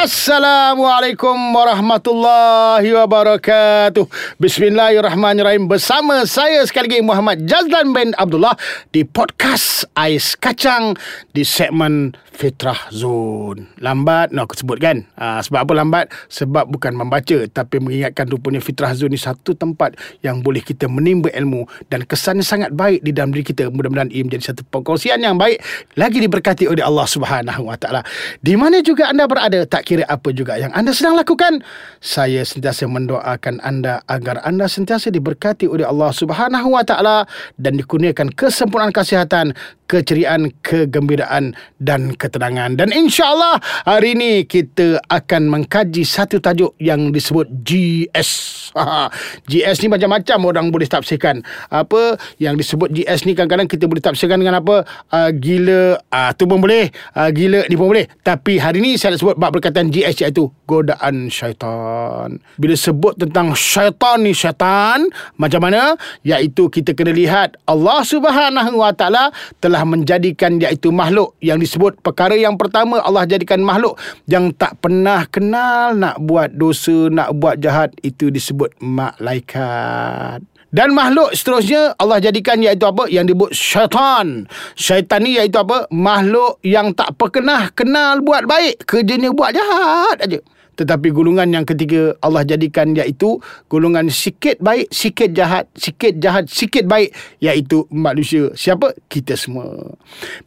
Assalamualaikum warahmatullahi wabarakatuh. Bismillahirrahmanirrahim. Bersama saya sekali lagi Muhammad Jazlan bin Abdullah di podcast Ais Kacang di segmen Fitrah Zone. Lambat nak aku sebut kan? Uh, sebab apa lambat? Sebab bukan membaca tapi mengingatkan rupanya Fitrah Zone ni satu tempat yang boleh kita menimba ilmu dan kesannya sangat baik di dalam diri kita. Mudah-mudahan ia menjadi satu perkongsian yang baik lagi diberkati oleh Allah Subhanahu Wa Taala. Di mana juga anda berada tak kira apa juga yang anda sedang lakukan. Saya sentiasa mendoakan anda agar anda sentiasa diberkati oleh Allah Subhanahu Wa Taala dan dikurniakan kesempurnaan kesihatan, keceriaan, kegembiraan dan ketenangan. Dan insya-Allah hari ini kita akan mengkaji satu tajuk yang disebut GS. GS ni macam-macam orang boleh tafsirkan. Apa yang disebut GS ni kadang-kadang kita boleh tafsirkan dengan apa? Uh, gila, uh, tu pun boleh. Uh, gila ni pun boleh. Tapi hari ni saya nak sebut bab berkaitan GS iaitu godaan syaitan. Bila sebut tentang syaitan ni syaitan, macam mana? Iaitu kita kena lihat Allah Subhanahu Wa Taala telah menjadikan iaitu makhluk yang disebut perkara yang pertama Allah jadikan makhluk yang tak pernah kenal nak buat dosa, nak buat jahat itu disebut malaikat. Dan makhluk seterusnya Allah jadikan iaitu apa? Yang disebut syaitan. Syaitan ni iaitu apa? Makhluk yang tak pernah kenal buat baik. Kerjanya buat jahat aja. Tetapi golongan yang ketiga Allah jadikan iaitu golongan sikit baik, sikit jahat, sikit jahat, sikit baik iaitu manusia. Siapa? Kita semua.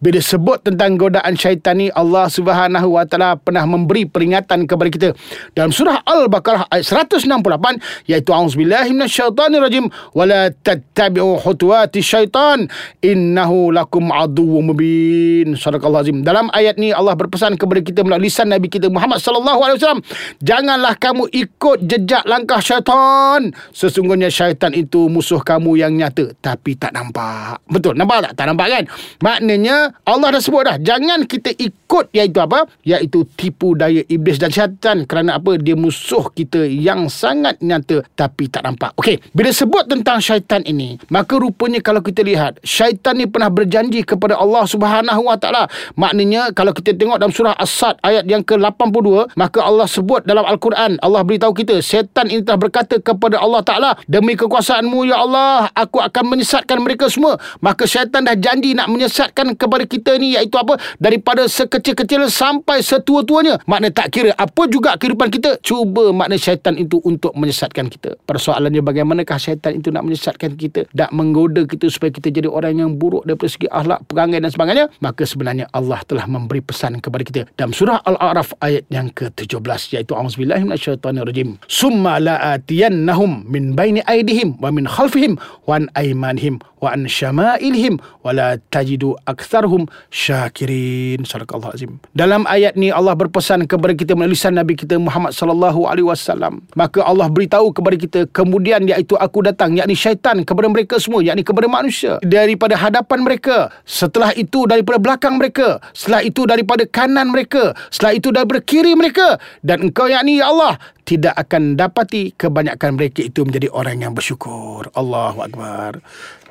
Bila sebut tentang godaan syaitan ni Allah Subhanahu Wa Taala pernah memberi peringatan kepada kita dalam surah Al-Baqarah ayat 168 iaitu auzubillahi minasyaitonirrajim wala tattabi'u khutuwati syaitan innahu lakum aduwwum mubin. Sadaqallahu azim. Dalam ayat ni Allah berpesan kepada kita melalui lisan Nabi kita Muhammad sallallahu alaihi wasallam Janganlah kamu ikut jejak langkah syaitan. Sesungguhnya syaitan itu musuh kamu yang nyata. Tapi tak nampak. Betul, nampak tak? Tak nampak kan? Maknanya Allah dah sebut dah. Jangan kita ikut iaitu apa? Iaitu tipu daya iblis dan syaitan. Kerana apa? Dia musuh kita yang sangat nyata. Tapi tak nampak. Okey, bila sebut tentang syaitan ini. Maka rupanya kalau kita lihat. Syaitan ni pernah berjanji kepada Allah Subhanahu Wa Taala. Maknanya kalau kita tengok dalam surah As-Sad ayat yang ke-82. Maka Allah sebut sebut dalam Al-Quran. Allah beritahu kita Setan ini telah berkata kepada Allah Ta'ala Demi kekuasaanmu ya Allah Aku akan menyesatkan mereka semua Maka syaitan dah janji nak menyesatkan kepada kita ni Iaitu apa? Daripada sekecil-kecil sampai setua-tuanya. Makna tak kira apa juga kehidupan kita. Cuba makna syaitan itu untuk menyesatkan kita. Persoalannya bagaimanakah syaitan itu nak menyesatkan kita? Nak menggoda kita supaya kita jadi orang yang buruk Daripada segi akhlak, perangai dan sebagainya? Maka sebenarnya Allah telah memberi pesan kepada kita Dalam surah Al-A'raf ayat yang ke-17 iaitu auzubillahi minasyaitonirrajim. Summa la'atiyannahum min baini aydihim wa min khalfihim wa an aymanihim wa an syama'ilihim wa la tajidu aktsarhum syakirin. Sadaqallahu azim dalam ayat ni Allah berpesan kepada kita melalui lisan nabi kita Muhammad sallallahu alaihi wasallam. Maka Allah beritahu kepada kita kemudian iaitu aku datang yakni syaitan kepada mereka semua yakni kepada manusia. Daripada hadapan mereka setelah itu daripada belakang mereka setelah itu daripada kanan mereka setelah itu daripada kiri mereka. Dan engkau yakni ya Allah tidak akan dapati kebanyakan mereka itu menjadi orang yang bersyukur. Allahu akbar.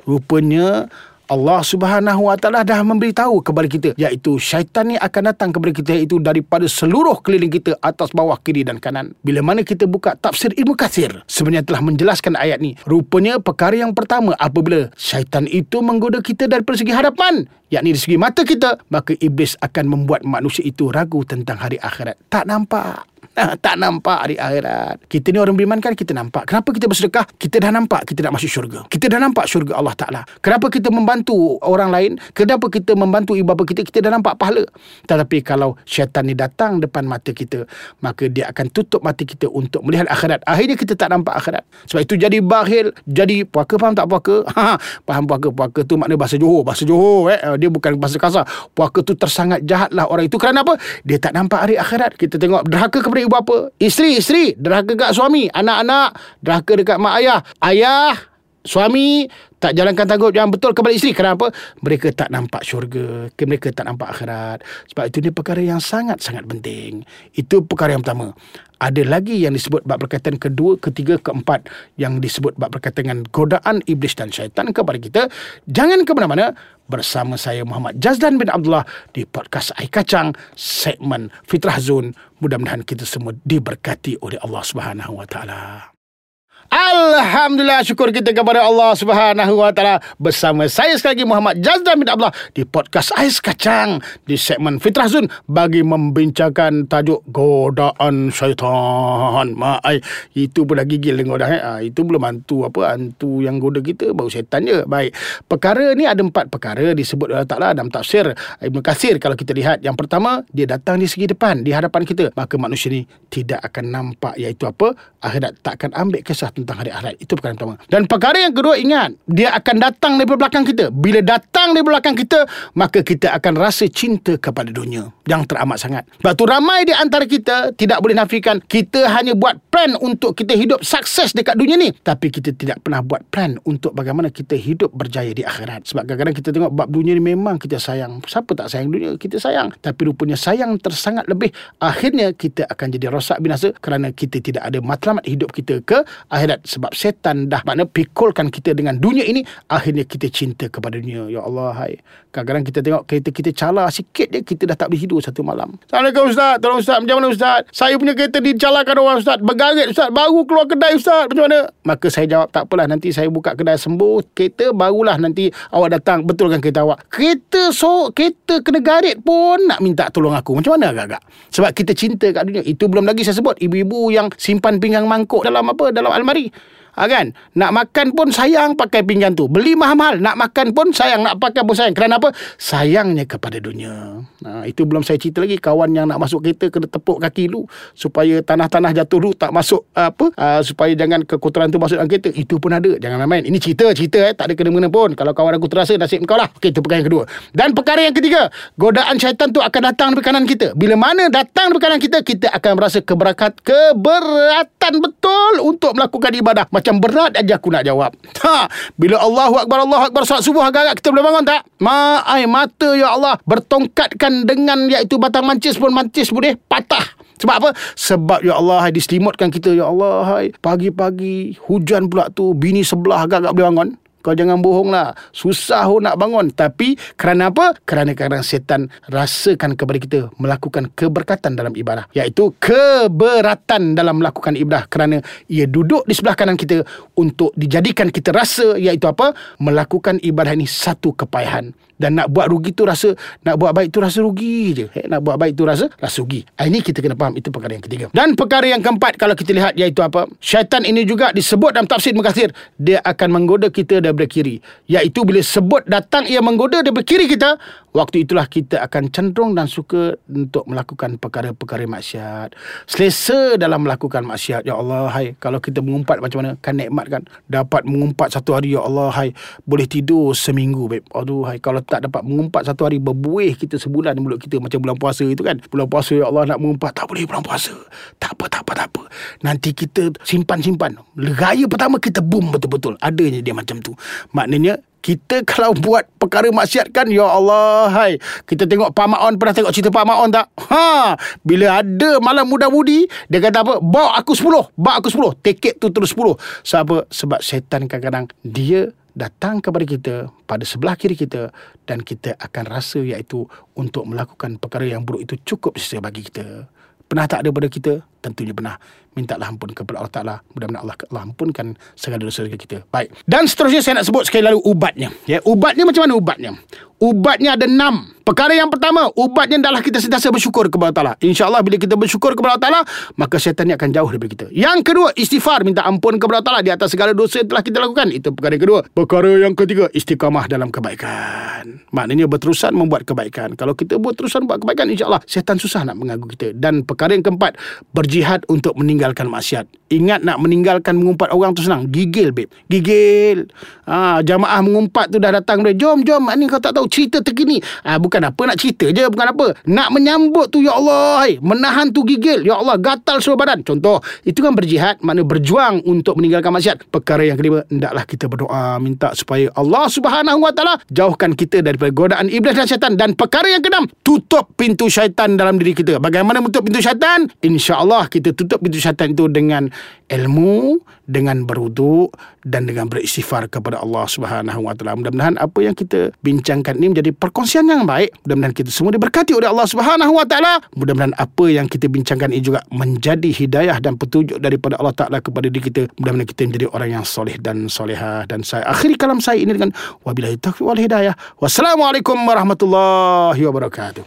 Rupanya Allah Subhanahu Wa Taala dah memberitahu kepada kita iaitu syaitan ni akan datang kepada kita itu daripada seluruh keliling kita atas bawah kiri dan kanan. Bila mana kita buka tafsir Ibnu Katsir sebenarnya telah menjelaskan ayat ni. Rupanya perkara yang pertama apabila syaitan itu menggoda kita daripada segi hadapan yakni dari segi mata kita maka iblis akan membuat manusia itu ragu tentang hari akhirat. Tak nampak. Tak nampak hari akhirat. Kita ni orang beriman kan kita nampak. Kenapa kita bersedekah? Kita dah nampak kita nak masuk syurga. Kita dah nampak syurga Allah Ta'ala. Kenapa kita membantu orang lain? Kenapa kita membantu ibu bapa kita? Kita dah nampak pahala. Tetapi kalau syaitan ni datang depan mata kita, maka dia akan tutup mata kita untuk melihat akhirat. Akhirnya kita tak nampak akhirat. Sebab itu jadi bakhil, jadi puaka faham tak puaka? faham puaka? Puaka tu makna bahasa Johor. Bahasa Johor eh. Dia bukan bahasa kasar. Puaka tu tersangat jahatlah orang itu. Kerana apa? Dia tak nampak hari akhirat. Kita tengok derhaka kepada ibu bapa. Isteri, isteri. Derhaka dekat suami. Anak-anak. Derhaka dekat mak ayah. Ayah. Suami tak jalankan tanggungjawab yang betul kepada isteri. Kenapa? Mereka tak nampak syurga. Mereka tak nampak akhirat. Sebab itu ni perkara yang sangat-sangat penting. Itu perkara yang pertama. Ada lagi yang disebut bab berkaitan kedua, ketiga, keempat yang disebut bab berkaitan dengan godaan iblis dan syaitan kepada kita. Jangan ke mana-mana bersama saya Muhammad Jazdan bin Abdullah di podcast Air Kacang segmen Fitrah Zone. Mudah-mudahan kita semua diberkati oleh Allah Subhanahu Wa Taala. Alhamdulillah syukur kita kepada Allah Subhanahu Wa Taala bersama saya sekali lagi Muhammad Jazdan bin Abdullah di podcast Ais Kacang di segmen Fitrah Zun bagi membincangkan tajuk godaan syaitan. Mai itu pun dah gigil dengar dah eh. Ha, itu belum hantu apa hantu yang goda kita baru syaitan je. Baik. Perkara ni ada empat perkara disebut Allah Taala dalam tafsir Ibn Katsir kalau kita lihat yang pertama dia datang di segi depan di hadapan kita maka manusia ni tidak akan nampak iaitu apa akhirat tak akan ambil kisah tentang hari akhirat. Itu perkara pertama. Dan perkara yang kedua ingat, dia akan datang dari belakang kita. Bila datang dari belakang kita, maka kita akan rasa cinta kepada dunia yang teramat sangat. Sebab tu ramai di antara kita tidak boleh nafikan kita hanya buat plan untuk kita hidup sukses dekat dunia ni, tapi kita tidak pernah buat plan untuk bagaimana kita hidup berjaya di akhirat. Sebab kadang-kadang kita tengok bab dunia ni memang kita sayang. Siapa tak sayang dunia? Kita sayang. Tapi rupanya sayang tersangat lebih. Akhirnya kita akan jadi rosak binasa kerana kita tidak ada matlamat hidup kita ke akhirat akhirat sebab setan dah makna pikulkan kita dengan dunia ini akhirnya kita cinta kepada dunia. Ya Allah hai. Kadang-kadang kita tengok kereta kita cala sikit je kita dah tak boleh hidup satu malam. Assalamualaikum Ustaz. Tolong Ustaz. Macam mana Ustaz? Saya punya kereta dicalakan orang Ustaz. Bergarit Ustaz. Baru keluar kedai Ustaz. Macam mana? Maka saya jawab tak apalah. Nanti saya buka kedai sembuh kereta barulah nanti awak datang. Betulkan kereta awak. Kereta so kereta kena garit pun nak minta tolong aku. Macam mana agak-agak? Sebab kita cinta kat dunia. Itu belum lagi saya sebut. Ibu-ibu yang simpan pinggang mangkuk dalam apa? Dalam almari how Ha, kan? Nak makan pun sayang pakai pinggan tu. Beli mahal-mahal. Nak makan pun sayang. Nak pakai pun sayang. Kerana apa? Sayangnya kepada dunia. Ha, itu belum saya cerita lagi. Kawan yang nak masuk kereta kena tepuk kaki dulu. Supaya tanah-tanah jatuh dulu tak masuk apa. Ha, supaya jangan kekotoran tu masuk dalam kereta. Itu pun ada. Jangan main-main. Ini cerita. Cerita eh. Tak ada kena-mena pun. Kalau kawan aku terasa nasib kau lah. Okey, itu perkara yang kedua. Dan perkara yang ketiga. Godaan syaitan tu akan datang di kanan kita. Bila mana datang di kanan kita, kita akan merasa keberakat, keberatan betul untuk melakukan ibadah macam berat aja aku nak jawab. Ha, bila Allahu Akbar, Allahu Akbar salat subuh agak-agak kita boleh bangun tak? Maai mata ya Allah bertongkatkan dengan iaitu batang mancis pun mancis boleh patah. Sebab apa? Sebab ya Allah diselimutkan kita ya Allah hai pagi-pagi hujan pula tu bini sebelah agak-agak boleh bangun. Kau jangan bohong lah. Susah pun nak bangun. Tapi kerana apa? Kerana kadang setan rasakan kepada kita melakukan keberkatan dalam ibadah. Iaitu keberatan dalam melakukan ibadah. Kerana ia duduk di sebelah kanan kita untuk dijadikan kita rasa iaitu apa? Melakukan ibadah ini satu kepayahan dan nak buat rugi tu rasa nak buat baik tu rasa rugi je eh, nak buat baik tu rasa rasa rugi ah, ini kita kena faham itu perkara yang ketiga dan perkara yang keempat kalau kita lihat iaitu apa syaitan ini juga disebut dalam tafsir Mekasir dia akan menggoda kita daripada kiri. Iaitu bila sebut datang ia menggoda daripada kiri kita waktu itulah kita akan cenderung dan suka untuk melakukan perkara-perkara maksiat. Selesa dalam melakukan maksiat ya Allah hai kalau kita mengumpat macam mana? Kan nikmat kan? Dapat mengumpat satu hari ya Allah hai boleh tidur seminggu babe. Aduh hai kalau tak dapat mengumpat satu hari berbuih kita sebulan mulut kita macam bulan puasa itu kan? Bulan puasa ya Allah nak mengumpat tak boleh bulan puasa. Tak apa tak apa nanti kita simpan-simpan. Raya pertama kita boom betul-betul. Adanya dia macam tu. Maknanya kita kalau buat perkara maksiat kan ya Allah hai. Kita tengok Pak Maon pernah tengok cerita Pak Maon tak? Ha. Bila ada malam muda-mudi dia kata apa? Bawa aku 10 bawa aku 10 tiket tu terus 10 sebab sebab setan kadang-kadang dia datang kepada kita pada sebelah kiri kita dan kita akan rasa iaitu untuk melakukan perkara yang buruk itu cukup saja bagi kita. Pernah tak ada pada kita? Tentunya pernah. Mintalah ampun kepada Allah Ta'ala. Mudah-mudahan Allah, Allah ampunkan segala dosa kita. Baik. Dan seterusnya saya nak sebut sekali lalu ubatnya. Ya, ubatnya macam mana ubatnya? Ubatnya ada enam. Perkara yang pertama, ubatnya adalah kita sentiasa bersyukur kepada Allah Ta'ala. InsyaAllah bila kita bersyukur kepada Allah Ta'ala, maka syaitan ini akan jauh daripada kita. Yang kedua, istighfar. Minta ampun kepada Allah Ta'ala di atas segala dosa yang telah kita lakukan. Itu perkara kedua. Perkara yang ketiga, istiqamah dalam kebaikan. Maknanya berterusan membuat kebaikan. Kalau kita berterusan buat kebaikan, insyaAllah syaitan susah nak mengganggu kita. Dan perkara yang keempat, berjihad untuk meninggalkan maksiat. Ingat nak meninggalkan mengumpat orang tu senang. Gigil, babe. Gigil. Ha, jamaah mengumpat tu dah datang dia. Jom, jom. Ni kau tak tahu cerita terkini. Ha, bukan apa nak cerita je. Bukan apa. Nak menyambut tu, ya Allah. Hai. Menahan tu gigil. Ya Allah, gatal seluruh badan. Contoh, itu kan berjihad. Makna berjuang untuk meninggalkan maksiat. Perkara yang kelima, hendaklah kita berdoa. Minta supaya Allah subhanahu wa ta'ala jauhkan kita daripada godaan iblis dan syaitan. Dan perkara yang keenam, tutup pintu syaitan dalam diri kita. Bagaimana menutup pintu syaitan? InsyaAllah kita tutup pintu syaitan itu dengan ilmu dengan berwuduk dan dengan beristighfar kepada Allah Subhanahu wa taala. Mudah-mudahan apa yang kita bincangkan ini menjadi perkongsian yang baik. Mudah-mudahan kita semua diberkati oleh Allah Subhanahu wa taala. Mudah-mudahan apa yang kita bincangkan ini juga menjadi hidayah dan petunjuk daripada Allah Taala kepada diri kita. Mudah-mudahan kita menjadi orang yang soleh dan solehah dan saya akhiri kalam saya ini dengan wabillahi taufiq wal hidayah. Wassalamualaikum warahmatullahi wabarakatuh.